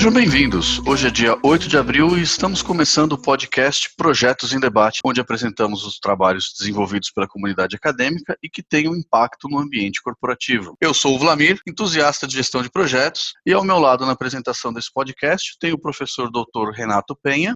Sejam bem-vindos. Hoje é dia 8 de abril e estamos começando o podcast Projetos em Debate, onde apresentamos os trabalhos desenvolvidos pela comunidade acadêmica e que têm um impacto no ambiente corporativo. Eu sou o Vlamir, entusiasta de gestão de projetos, e ao meu lado na apresentação desse podcast tem o professor Dr. Renato Penha.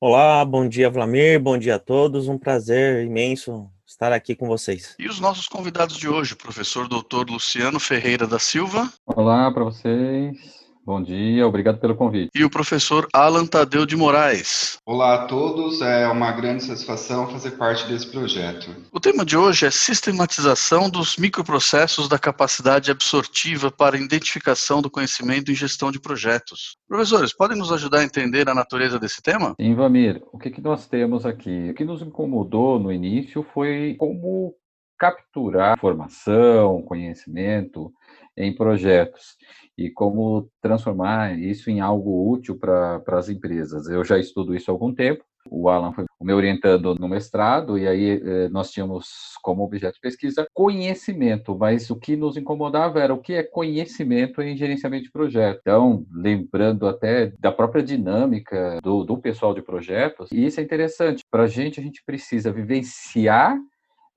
Olá, bom dia, Vlamir, bom dia a todos. Um prazer imenso estar aqui com vocês. E os nossos convidados de hoje, professor Dr. Luciano Ferreira da Silva. Olá para vocês. Bom dia, obrigado pelo convite. E o professor Alan Tadeu de Moraes. Olá a todos, é uma grande satisfação fazer parte desse projeto. O tema de hoje é sistematização dos microprocessos da capacidade absortiva para identificação do conhecimento em gestão de projetos. Professores, podem nos ajudar a entender a natureza desse tema? Sim, Vamir, o que, que nós temos aqui? O que nos incomodou no início foi como capturar informação, conhecimento em projetos e como transformar isso em algo útil para as empresas. Eu já estudo isso há algum tempo. O Alan foi me orientando no mestrado e aí eh, nós tínhamos como objeto de pesquisa conhecimento, mas o que nos incomodava era o que é conhecimento em gerenciamento de projeto. Então, lembrando até da própria dinâmica do, do pessoal de projetos, e isso é interessante. Para a gente, a gente precisa vivenciar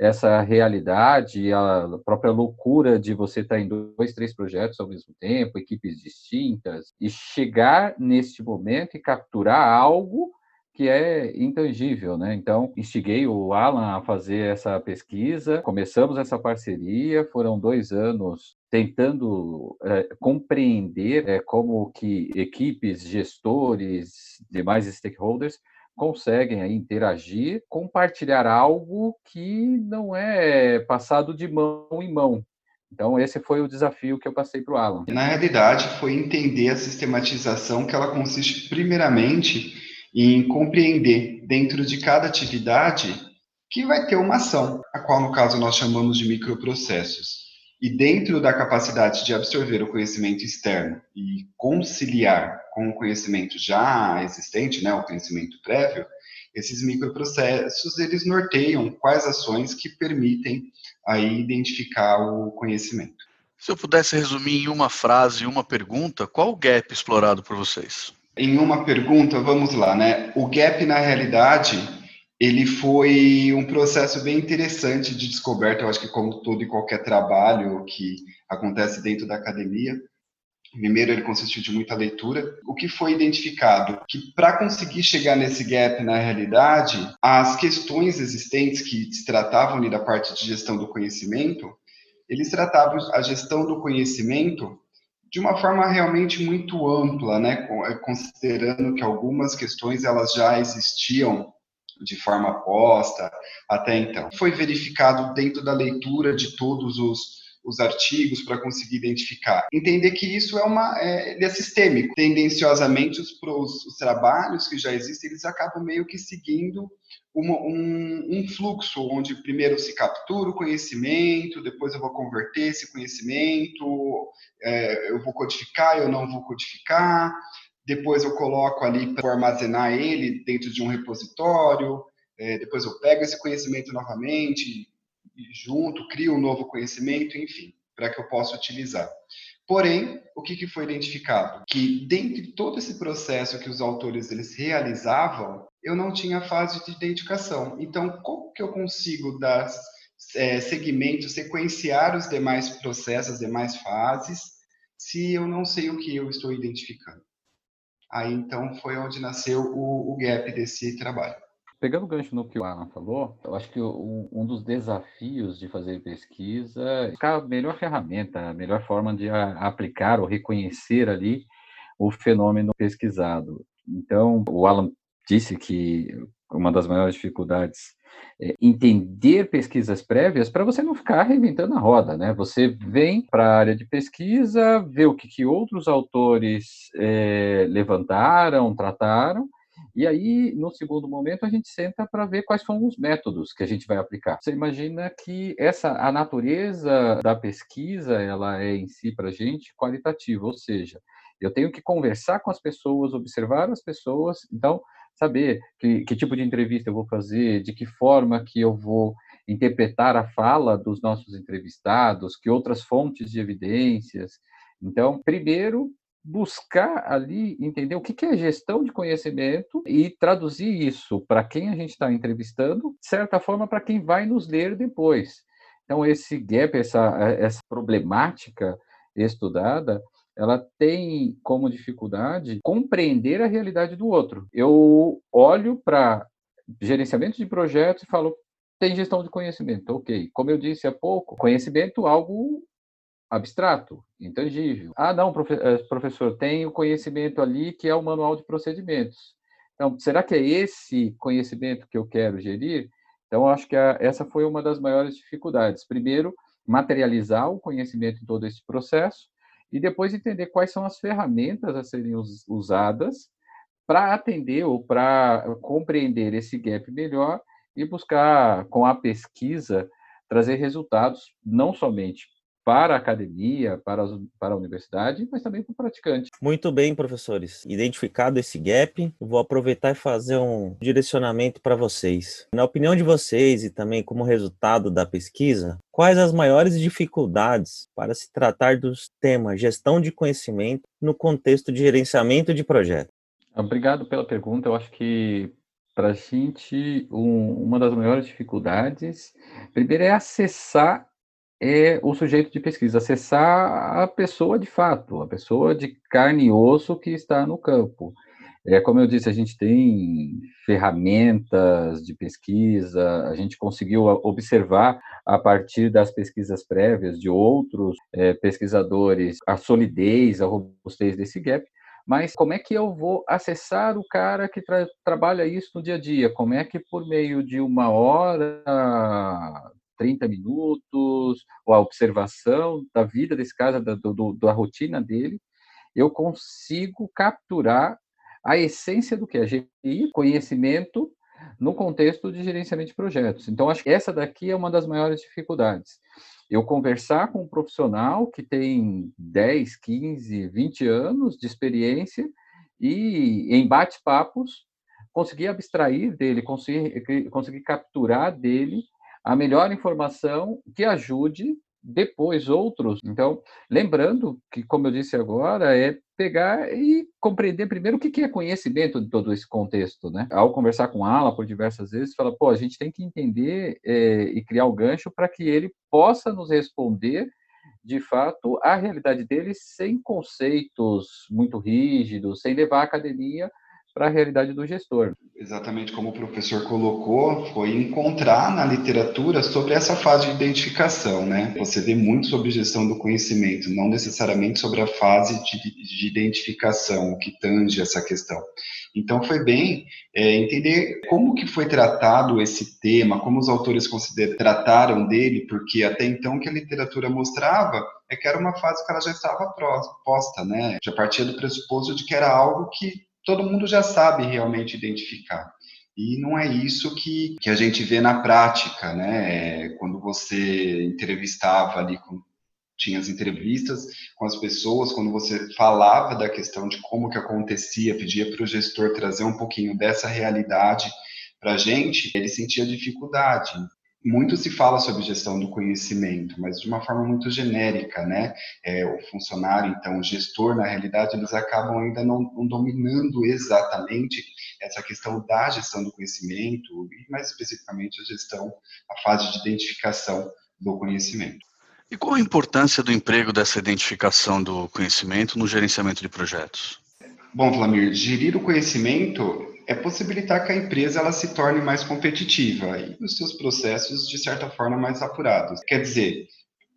essa realidade, a própria loucura de você estar em dois, três projetos ao mesmo tempo, equipes distintas, e chegar neste momento e capturar algo que é intangível, né? Então, instiguei o Alan a fazer essa pesquisa, começamos essa parceria, foram dois anos tentando é, compreender é, como que equipes, gestores, demais stakeholders conseguem interagir, compartilhar algo que não é passado de mão em mão. Então, esse foi o desafio que eu passei para o Alan. Na realidade, foi entender a sistematização, que ela consiste, primeiramente, em compreender dentro de cada atividade que vai ter uma ação, a qual, no caso, nós chamamos de microprocessos. E dentro da capacidade de absorver o conhecimento externo e conciliar com o conhecimento já existente, né, o conhecimento prévio, esses microprocessos eles norteiam quais ações que permitem aí identificar o conhecimento. Se eu pudesse resumir em uma frase, uma pergunta, qual o gap explorado por vocês? Em uma pergunta, vamos lá, né? O gap na realidade ele foi um processo bem interessante de descoberta, eu acho que como todo e qualquer trabalho que acontece dentro da academia. Primeiro, ele consistiu de muita leitura. O que foi identificado? Que para conseguir chegar nesse gap na realidade, as questões existentes que se tratavam ali da parte de gestão do conhecimento, eles tratavam a gestão do conhecimento de uma forma realmente muito ampla, né? considerando que algumas questões elas já existiam de forma posta até então. Foi verificado dentro da leitura de todos os, os artigos para conseguir identificar. Entender que isso é uma é, é sistêmico. Tendenciosamente, os, os, os, trabalhos que já existem, eles acabam meio que seguindo uma, um, um fluxo, onde primeiro se captura o conhecimento, depois eu vou converter esse conhecimento, é, eu vou codificar, eu não vou codificar, depois eu coloco ali para armazenar ele dentro de um repositório, é, depois eu pego esse conhecimento novamente, junto, crio um novo conhecimento, enfim, para que eu possa utilizar. Porém, o que, que foi identificado? Que dentro de todo esse processo que os autores eles realizavam, eu não tinha fase de identificação. Então, como que eu consigo dar é, segmento, sequenciar os demais processos, as demais fases, se eu não sei o que eu estou identificando? Aí então foi onde nasceu o, o gap desse trabalho. Pegando o gancho no que o Alan falou, eu acho que um, dos desafios de fazer pesquisa é buscar a melhor ferramenta, a melhor forma de aplicar ou reconhecer ali o fenômeno pesquisado. Então, o Alan disse que uma das maiores dificuldades é entender pesquisas prévias para você não ficar reinventando a roda, né? Você vem para a área de pesquisa, vê o que, que outros autores é, levantaram, trataram, e aí, no segundo momento, a gente senta para ver quais são os métodos que a gente vai aplicar. Você imagina que essa a natureza da pesquisa, ela é em si para a gente qualitativa, ou seja, eu tenho que conversar com as pessoas, observar as pessoas, então saber que, que tipo de entrevista eu vou fazer, de que forma que eu vou interpretar a fala dos nossos entrevistados, que outras fontes de evidências. Então, primeiro, buscar ali entender o que é gestão de conhecimento e traduzir isso para quem a gente está entrevistando, de certa forma, para quem vai nos ler depois. Então, esse gap, essa, essa problemática estudada, ela tem como dificuldade compreender a realidade do outro. Eu olho para gerenciamento de projetos e falo, tem gestão de conhecimento, ok. Como eu disse há pouco, conhecimento algo abstrato, intangível. Ah, não, eh, professor, tem o conhecimento ali que é o manual de procedimentos. Então, será que é esse conhecimento que eu quero gerir? Então, acho que a, essa foi uma das maiores dificuldades. Primeiro, materializar o conhecimento em todo esse processo e depois entender quais são as ferramentas a serem usadas para atender ou para compreender esse gap melhor e buscar, com a pesquisa, trazer resultados não somente para a academia, para, as, para a universidade, mas também para o praticante. Muito bem, professores. Identificado esse gap, vou aproveitar e fazer um direcionamento para vocês. Na opinião de vocês e também como resultado da pesquisa, quais as maiores dificuldades para se tratar dos temas gestão de conhecimento no contexto de gerenciamento de projetos? Obrigado pela pergunta. Eu acho que para a gente, um, uma das maiores dificuldades, primeiro, é acessar é, o sujeito de pesquisa, acessar a pessoa de fato, a pessoa de carne e osso que está no campo. É, como eu disse, a gente tem ferramentas de pesquisa, a gente conseguiu observar a partir das pesquisas prévias de outros é, pesquisadores a solidez, a robustez desse gap, mas como é que eu vou acessar o cara que tra trabalha isso no dia a dia? Como é que por meio de uma hora, 30 minutos, ou a observação da vida desse cara, da, do, da rotina dele, eu consigo capturar a essência do que é gerir conhecimento no contexto de gerenciamento de projetos. Então, acho que essa daqui é uma das maiores dificuldades eu conversar com um profissional que tem 10, 15, 20 anos de experiência e em bate-papos conseguir abstrair dele, conseguir, conseguir capturar dele a melhor informação que ajude depois outros. Então, lembrando que, como eu disse agora, é pegar e compreender primeiro o que é conhecimento de todo esse contexto, né? Ao conversar com Ala por diversas vezes, fala, pô, a gente tem que entender é, e criar o gancho para que ele possa nos responder de fato a realidade dele sem conceitos muito rígidos, sem levar a academia para a realidade do gestor. Exatamente como o professor colocou, foi encontrar na literatura sobre essa fase de identificação, né? Você vê muito sobre gestão do conhecimento, não necessariamente sobre a fase de, de identificação, o que tange essa questão. Então foi bem é, entender como que foi tratado esse tema, como os autores trataram dele, porque até então o que a literatura mostrava é que era uma fase que ela já estava posta, né? Já partia do pressuposto de que era algo que todo mundo já sabe realmente identificar. E não é isso que, que a gente vê na prática, né? Quando você entrevistava ali, tinha as entrevistas com as pessoas, quando você falava da questão de como que acontecia, pedia para o gestor trazer um pouquinho dessa realidade para a gente, ele sentia dificuldade muito se fala sobre gestão do conhecimento, mas de uma forma muito genérica, né? É, o funcionário, então, o gestor, na realidade, eles acabam ainda não, não, dominando exatamente essa questão da gestão do conhecimento e, mais especificamente, a gestão, a fase de identificação do conhecimento. E qual a importância do emprego dessa identificação do conhecimento no gerenciamento de projetos? Bom, Flamir, gerir o conhecimento é possibilitar que a empresa ela se torne mais competitiva e os seus processos, de certa forma, mais apurados. Quer dizer,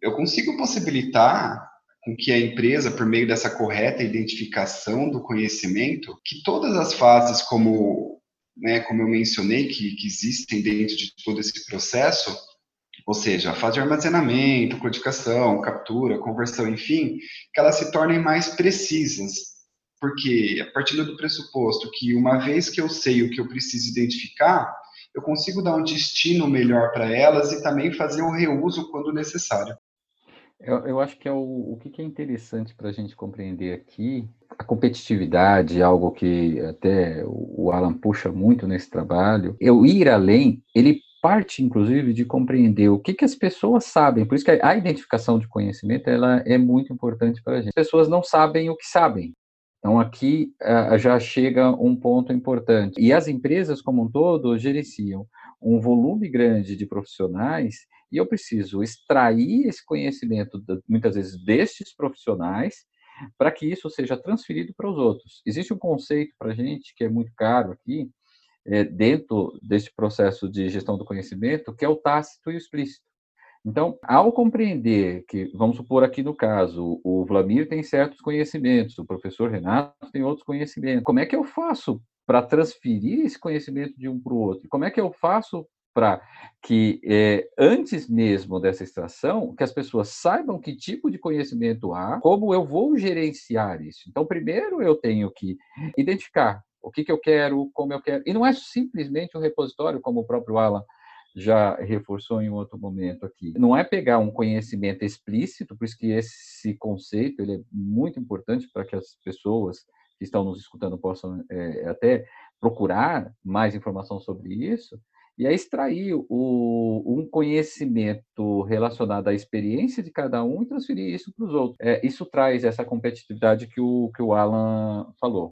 eu consigo possibilitar com que a empresa, por meio dessa correta identificação do conhecimento, que todas as fases, como, né, como eu mencionei, que, que existem dentro de todo esse processo, ou seja, a fase de armazenamento, codificação, captura, conversão, enfim, que elas se tornem mais precisas, porque a partir do pressuposto que uma vez que eu sei o que eu preciso identificar, eu consigo dar um destino melhor para elas e também fazer o reuso quando necessário. Eu, eu acho que é o, o que é interessante para a gente compreender aqui, a competitividade, algo que até o Alan puxa muito nesse trabalho, eu ir além, ele parte, inclusive, de compreender o que, que as pessoas sabem. Por isso que a identificação de conhecimento ela é muito importante para a gente. As pessoas não sabem o que sabem. Então, aqui uh, já chega um ponto importante. E as empresas, como um todo, gerenciam um volume grande de profissionais e eu preciso extrair esse conhecimento, muitas vezes, destes profissionais para que isso seja transferido para os outros. Existe um conceito para a gente que é muito caro aqui, é, dentro deste processo de gestão do conhecimento, que é o tácito e o explícito. Então, ao compreender que, vamos supor aqui no caso, o Vlamir tem certos conhecimentos, o professor Renato tem outros conhecimentos, como é que eu faço para transferir esse conhecimento de um para o outro? Como é que eu faço para que, é, antes mesmo dessa extração, que as pessoas saibam que tipo de conhecimento há, como eu vou gerenciar isso. Então, primeiro eu tenho que identificar o que, que eu quero, como eu quero. E não é simplesmente um repositório, como o próprio Alan já reforçou em outro momento aqui. Não é pegar um conhecimento explícito, por isso que esse conceito ele é muito importante para que as pessoas que estão nos escutando possam é, até procurar mais informação sobre isso, e aí extrair o, um conhecimento relacionado à experiência de cada um e transferir isso para os outros. É, isso traz essa competitividade que o, que o Alan falou.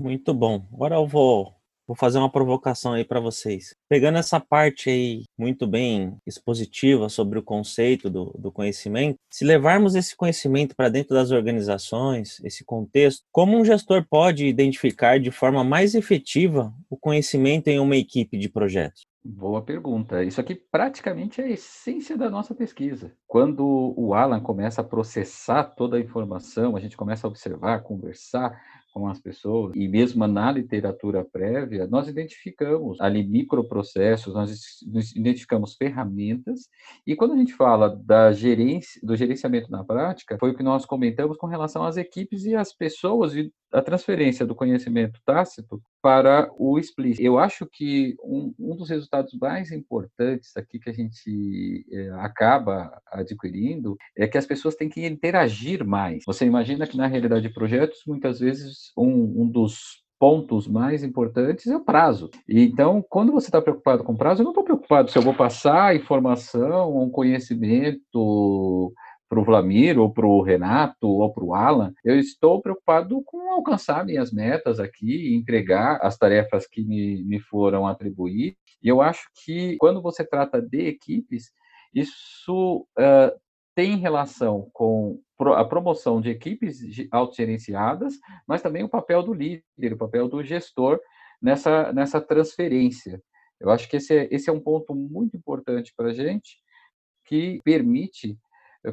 Muito bom. Agora eu vou Vou fazer uma provocação aí para vocês. Pegando essa parte aí muito bem expositiva sobre o conceito do, do conhecimento, se levarmos esse conhecimento para dentro das organizações, esse contexto, como um gestor pode identificar de forma mais efetiva o conhecimento em uma equipe de projetos? Boa pergunta. Isso aqui praticamente é a essência da nossa pesquisa. Quando o Alan começa a processar toda a informação, a gente começa a observar, conversar, com as pessoas, e mesmo na literatura prévia, nós identificamos ali microprocessos, nós identificamos ferramentas, e quando a gente fala da gerência, do gerenciamento na prática, foi o que nós comentamos com relação às equipes e às pessoas e a transferência do conhecimento tácito para o explícito. Eu acho que um, um dos resultados mais importantes aqui que a gente é, acaba adquirindo é que as pessoas têm que interagir mais. Você imagina que na realidade de projetos, muitas vezes um, um dos pontos mais importantes é o prazo. Então, quando você está preocupado com prazo, eu não estou preocupado se eu vou passar informação, um conhecimento para o Vlamir, ou para o Renato, ou para o Alan, eu estou preocupado com alcançar minhas metas aqui, entregar as tarefas que me, me foram atribuir. E eu acho que quando você trata de equipes, isso uh, tem relação com a promoção de equipes autogerenciadas, mas também o papel do líder, o papel do gestor nessa, nessa transferência. Eu acho que esse é, esse é um ponto muito importante para a gente, que permite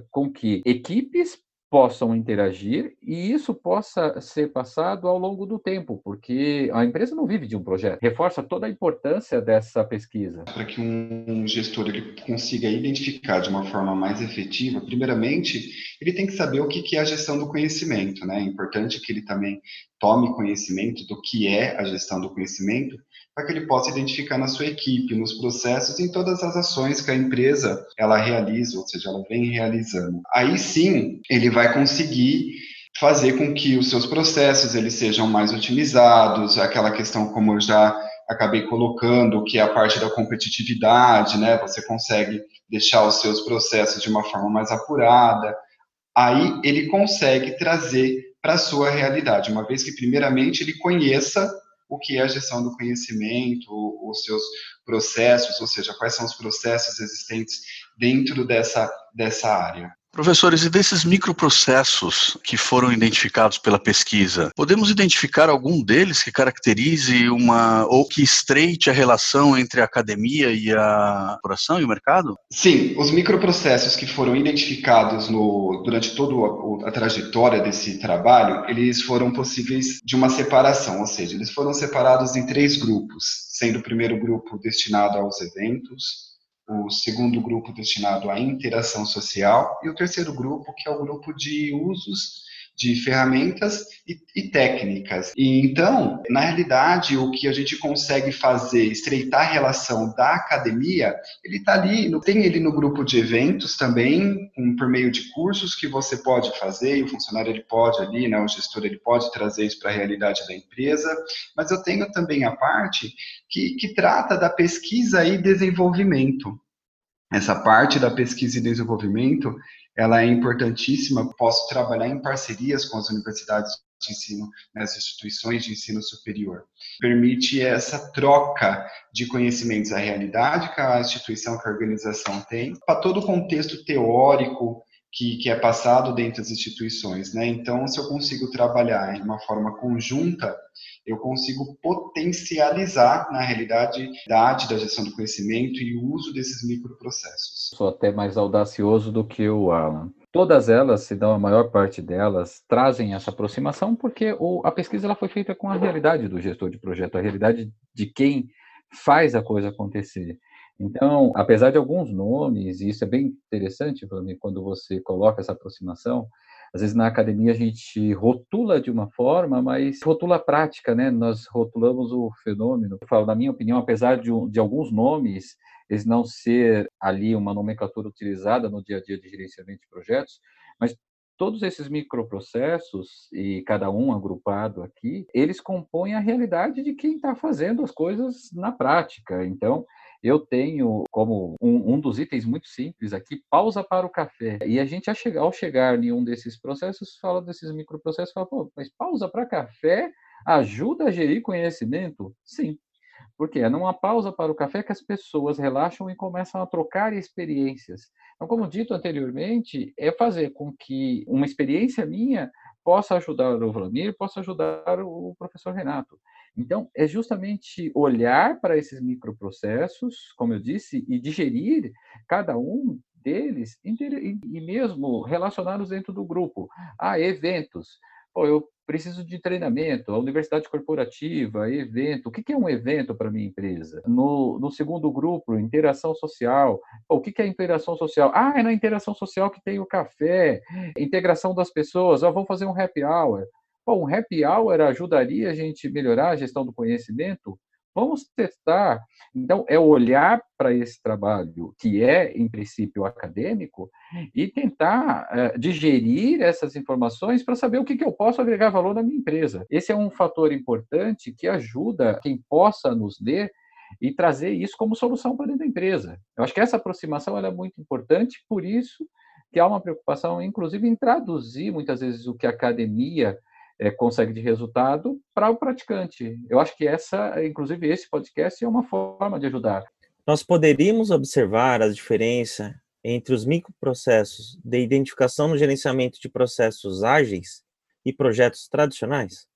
com que equipes possam interagir e isso possa ser passado ao longo do tempo, porque a empresa não vive de um projeto. Reforça toda a importância dessa pesquisa. Para que um gestor ele consiga identificar de uma forma mais efetiva, primeiramente, ele tem que saber o que é a gestão do conhecimento, né? É importante que ele também tome conhecimento do que é a gestão do conhecimento para que ele possa identificar na sua equipe, nos processos, em todas as ações que a empresa ela realiza, ou seja, ela vem realizando. Aí sim, ele vai conseguir fazer com que os seus processos eles sejam mais otimizados, aquela questão como eu já acabei colocando, que é a parte da competitividade, né? Você consegue deixar os seus processos de uma forma mais apurada. Aí ele consegue trazer para a sua realidade, uma vez que primeiramente ele conheça o que é a gestão do conhecimento, os seus processos, ou seja, quais são os processos existentes dentro dessa, dessa área. Professores, e desses microprocessos que foram identificados pela pesquisa, podemos identificar algum deles que caracterize uma ou que estreite a relação entre a academia e a corporação e o mercado? Sim, os microprocessos que foram identificados no, durante toda a trajetória desse trabalho, eles foram possíveis de uma separação, ou seja, eles foram separados em três grupos, sendo o primeiro grupo destinado aos eventos, o segundo grupo destinado à interação social e o terceiro grupo, que é o grupo de usos de ferramentas e, e, técnicas. E então, na realidade, o que a gente consegue fazer, estreitar a relação da academia, ele está ali, tem ele no grupo de eventos também, um, por meio de cursos que você pode fazer, e o funcionário ele pode ali, né, o gestor ele pode trazer isso para a realidade da empresa, mas eu tenho também a parte que, que trata da pesquisa e desenvolvimento. Essa parte da pesquisa e desenvolvimento, ela é importantíssima. Posso trabalhar em parcerias com as universidades de ensino, nas instituições de ensino superior. Permite essa troca de conhecimentos, a realidade que a instituição, que a organização tem, para todo o contexto teórico que, que é passado dentro das instituições. Né? Então, se eu consigo trabalhar em uma forma conjunta, eu consigo potencializar, na realidade, a da gestão do conhecimento e o uso desses microprocessos. Sou até mais audacioso do que o Alan. Todas elas, se não a maior parte delas, trazem essa aproximação porque o, a pesquisa ela foi feita com a realidade do gestor de projeto, a realidade de quem faz a coisa acontecer. Então, apesar de alguns nomes, e isso é bem interessante mim quando você coloca essa aproximação, às vezes na academia a gente rotula de uma forma, mas rotula a prática, né? Nós rotulamos o fenômeno. Eu falo, na minha opinião, apesar de, de alguns nomes, eles não ser ali uma nomenclatura utilizada no dia a dia de gerenciamento de projetos, mas todos esses microprocessos, e cada um agrupado aqui, eles compõem a realidade de quem está fazendo as coisas na prática. Então, eu tenho como um, um, dos itens muito simples aqui, pausa para o café. E a gente, ao chegar, em um desses processos, fala desses microprocessos, fala, pô, mas pausa para café ajuda a gerir conhecimento? Sim. Porque é numa pausa para o café que as pessoas relaxam e começam a trocar experiências. Então, como dito anteriormente, é fazer com que uma experiência minha possa ajudar o Vladimir, possa ajudar o professor Renato. Então, é justamente olhar para esses microprocessos, como eu disse, e digerir cada um deles e mesmo relacioná-los dentro do grupo. Ah, eventos. Pô, eu preciso de treinamento, a universidade corporativa, evento. O que é um evento para minha empresa? No, no segundo grupo, interação social. Pô, o que é interação social? Ah, é na interação social que tem o café, integração das pessoas. Ah, vamos fazer um happy hour. Pô, um happy hour ajudaria a gente melhorar a gestão do conhecimento? Vamos testar. Então, é olhar para esse trabalho, que é, em princípio, acadêmico, e tentar uh, digerir essas informações para saber o que, que eu posso agregar valor na minha empresa. Esse é um fator importante que ajuda quem possa nos ler e trazer isso como solução para dentro da empresa. Eu acho que essa aproximação é muito importante, por isso que há uma preocupação, inclusive, em traduzir muitas vezes o que a academia é, consegue de resultado para o praticante. Eu acho que essa, inclusive, esse podcast é uma forma de ajudar. Nós poderíamos observar a diferença entre os microprocessos de identificação no gerenciamento de processos ágeis e projetos tradicionais?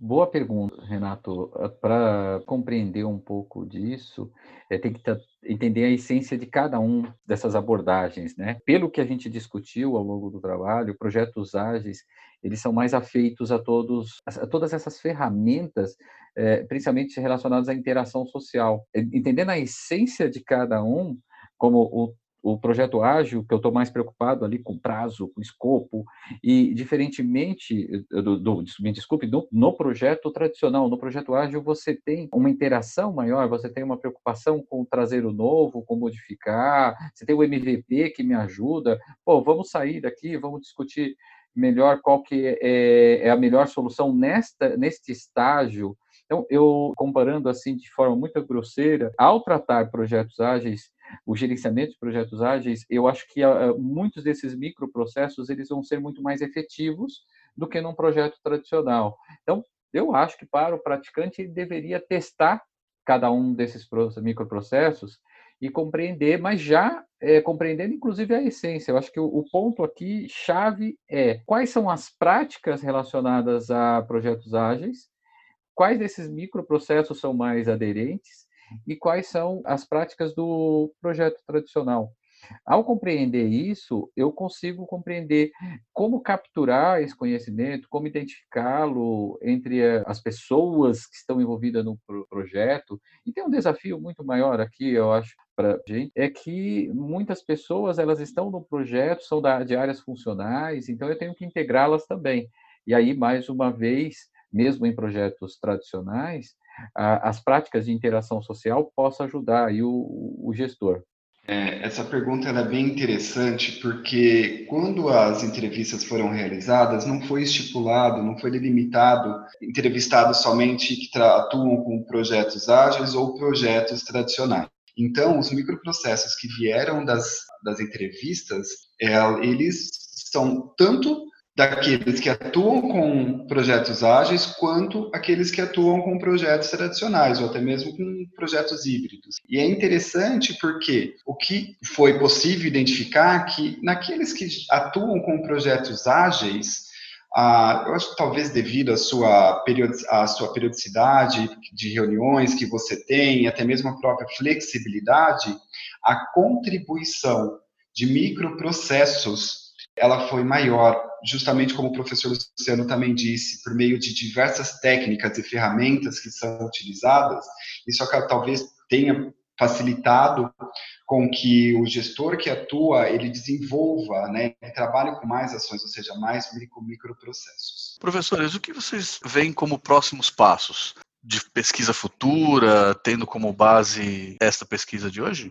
Boa pergunta, Renato. Para compreender um pouco disso, é, tem que entender a essência de cada um dessas abordagens, né? Pelo que a gente discutiu ao longo do trabalho, projetos ágeis eles são mais afeitos a todos a todas essas ferramentas, é, principalmente relacionadas à interação social. Entendendo a essência de cada um, como o o projeto ágil, que eu estou mais preocupado ali com prazo, com escopo, e diferentemente, do, do, me desculpe, do, no projeto tradicional, no projeto ágil, você tem uma interação maior, você tem uma preocupação com trazer o novo, com modificar, você tem o MVP que me ajuda, pô, vamos sair daqui, vamos discutir melhor qual que é, é a melhor solução nesta, neste estágio, então, eu comparando assim de forma muito grosseira, ao tratar projetos ágeis, o gerenciamento de projetos ágeis, eu acho que uh, muitos desses microprocessos eles vão ser muito mais efetivos do que num projeto tradicional. Então, eu acho que para o praticante ele deveria testar cada um desses microprocessos e compreender, mas já é, compreendendo inclusive a essência. Eu acho que o, o, ponto aqui chave é quais são as práticas relacionadas a projetos ágeis, quais desses microprocessos são mais aderentes e quais são as práticas do projeto tradicional. Ao compreender isso, eu consigo compreender como capturar esse conhecimento, como identificá-lo entre as pessoas que estão envolvidas no projeto. E tem um desafio muito maior aqui, eu acho, para gente, é que muitas pessoas elas estão no projeto, são de áreas funcionais, então eu tenho que integrá-las também. E aí, mais uma vez, mesmo em projetos tradicionais, as práticas de interação social possam ajudar aí o, o gestor. É, essa pergunta é bem interessante porque quando as entrevistas foram realizadas, não foi estipulado, não foi delimitado entrevistados somente que atuam com projetos ágeis ou projetos tradicionais. Então, os microprocessos que vieram das, das entrevistas, é, eles são tanto daqueles que atuam com projetos ágeis, quanto aqueles que atuam com projetos tradicionais, ou até mesmo com projetos híbridos. E é interessante porque o que foi possível identificar que naqueles que atuam com projetos ágeis, ah, eu acho que talvez devido à sua, à sua periodicidade de reuniões que você tem, até mesmo a própria flexibilidade, a contribuição de microprocessos ela foi maior, justamente como o professor Luciano também disse, por meio de diversas técnicas e ferramentas que são utilizadas, isso talvez tenha facilitado com que o gestor que atua, ele desenvolva, né, trabalhe com mais ações, ou seja, mais micro, microprocessos. Professores, o que vocês veem como próximos passos de pesquisa futura, tendo como base esta pesquisa de hoje?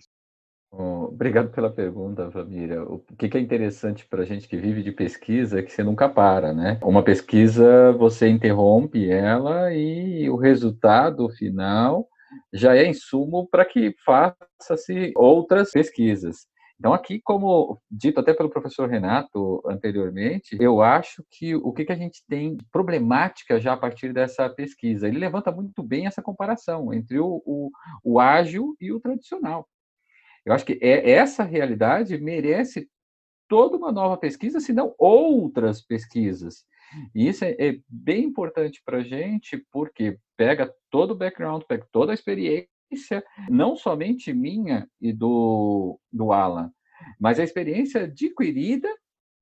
Obrigado pela pergunta, família. O que é interessante para a gente que vive de pesquisa é que você nunca para, né? Uma pesquisa, você interrompe ela e o resultado final já é insumo para que faça-se outras pesquisas. Então, aqui, como dito até pelo professor Renato anteriormente, eu acho que o que, a gente tem problemática já a partir dessa pesquisa? Ele levanta muito bem essa comparação entre o, o, o ágil e o tradicional. Eu acho que é, essa realidade merece toda uma nova pesquisa, se não outras pesquisas. E isso é, é bem importante para a gente, porque pega todo o background, pega toda a experiência, não somente minha e do, do Alan, mas a experiência adquirida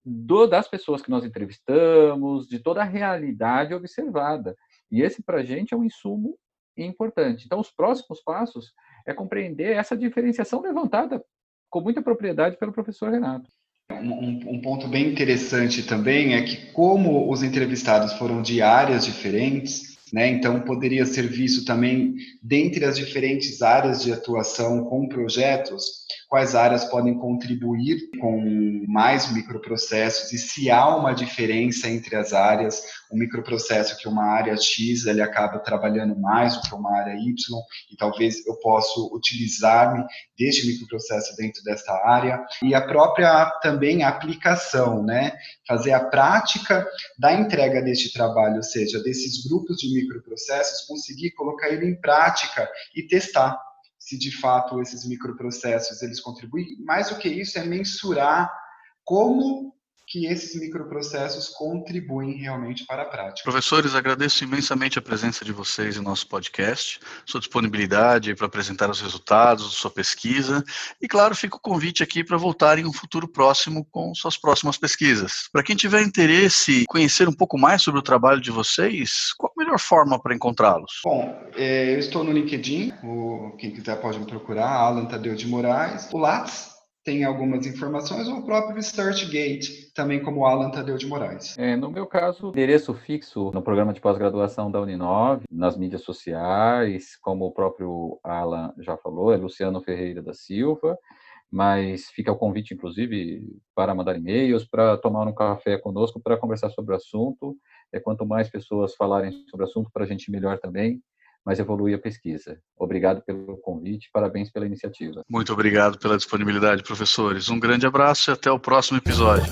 do, das pessoas que nós entrevistamos, de toda a realidade observada. E esse, para a gente, é um insumo importante. Então, os próximos passos é compreender essa diferenciação levantada com muita propriedade pelo professor Renato. Um, um, ponto bem interessante também é que, como os entrevistados foram de áreas diferentes, né, então poderia ser visto também, dentre as diferentes áreas de atuação com projetos, quais áreas podem contribuir com mais microprocessos e se há uma diferença entre as áreas, um microprocesso que uma área X ele acaba trabalhando mais do que uma área Y e talvez eu possa utilizar-me deste microprocesso dentro desta área e a própria também a aplicação, né, fazer a prática da entrega deste trabalho, ou seja, desses grupos de microprocessos, conseguir colocar ele em prática e testar se de fato esses microprocessos eles contribuem. Mais do que isso é mensurar como que esses microprocessos contribuem realmente para a prática. Professores, agradeço imensamente a presença de vocês em nosso podcast, sua disponibilidade para apresentar os resultados de sua pesquisa e, claro, fica o convite aqui para voltar em um futuro próximo com suas próximas pesquisas. Para quem tiver interesse em conhecer um pouco mais sobre o trabalho de vocês, qual a melhor forma para encontrá-los? Bom, é, eu estou no LinkedIn, quem quiser pode me procurar, Alan Tadeu de Moraes. O Lattes, tem algumas informações, ou o próprio ResearchGate, também como Alan Tadeu de Moraes. É, no meu caso, endereço fixo no programa de pós-graduação da Uninove, nas mídias sociais, como o próprio Alan já falou, é Luciano Ferreira da Silva, mas fica o convite, inclusive, para mandar e-mails, para tomar um café conosco, para conversar sobre o assunto. É, quanto mais pessoas falarem sobre o assunto, para a gente melhor também mas evolui a pesquisa. Obrigado pelo convite, parabéns pela iniciativa. Muito obrigado pela disponibilidade, professores. Um grande abraço e até o próximo episódio.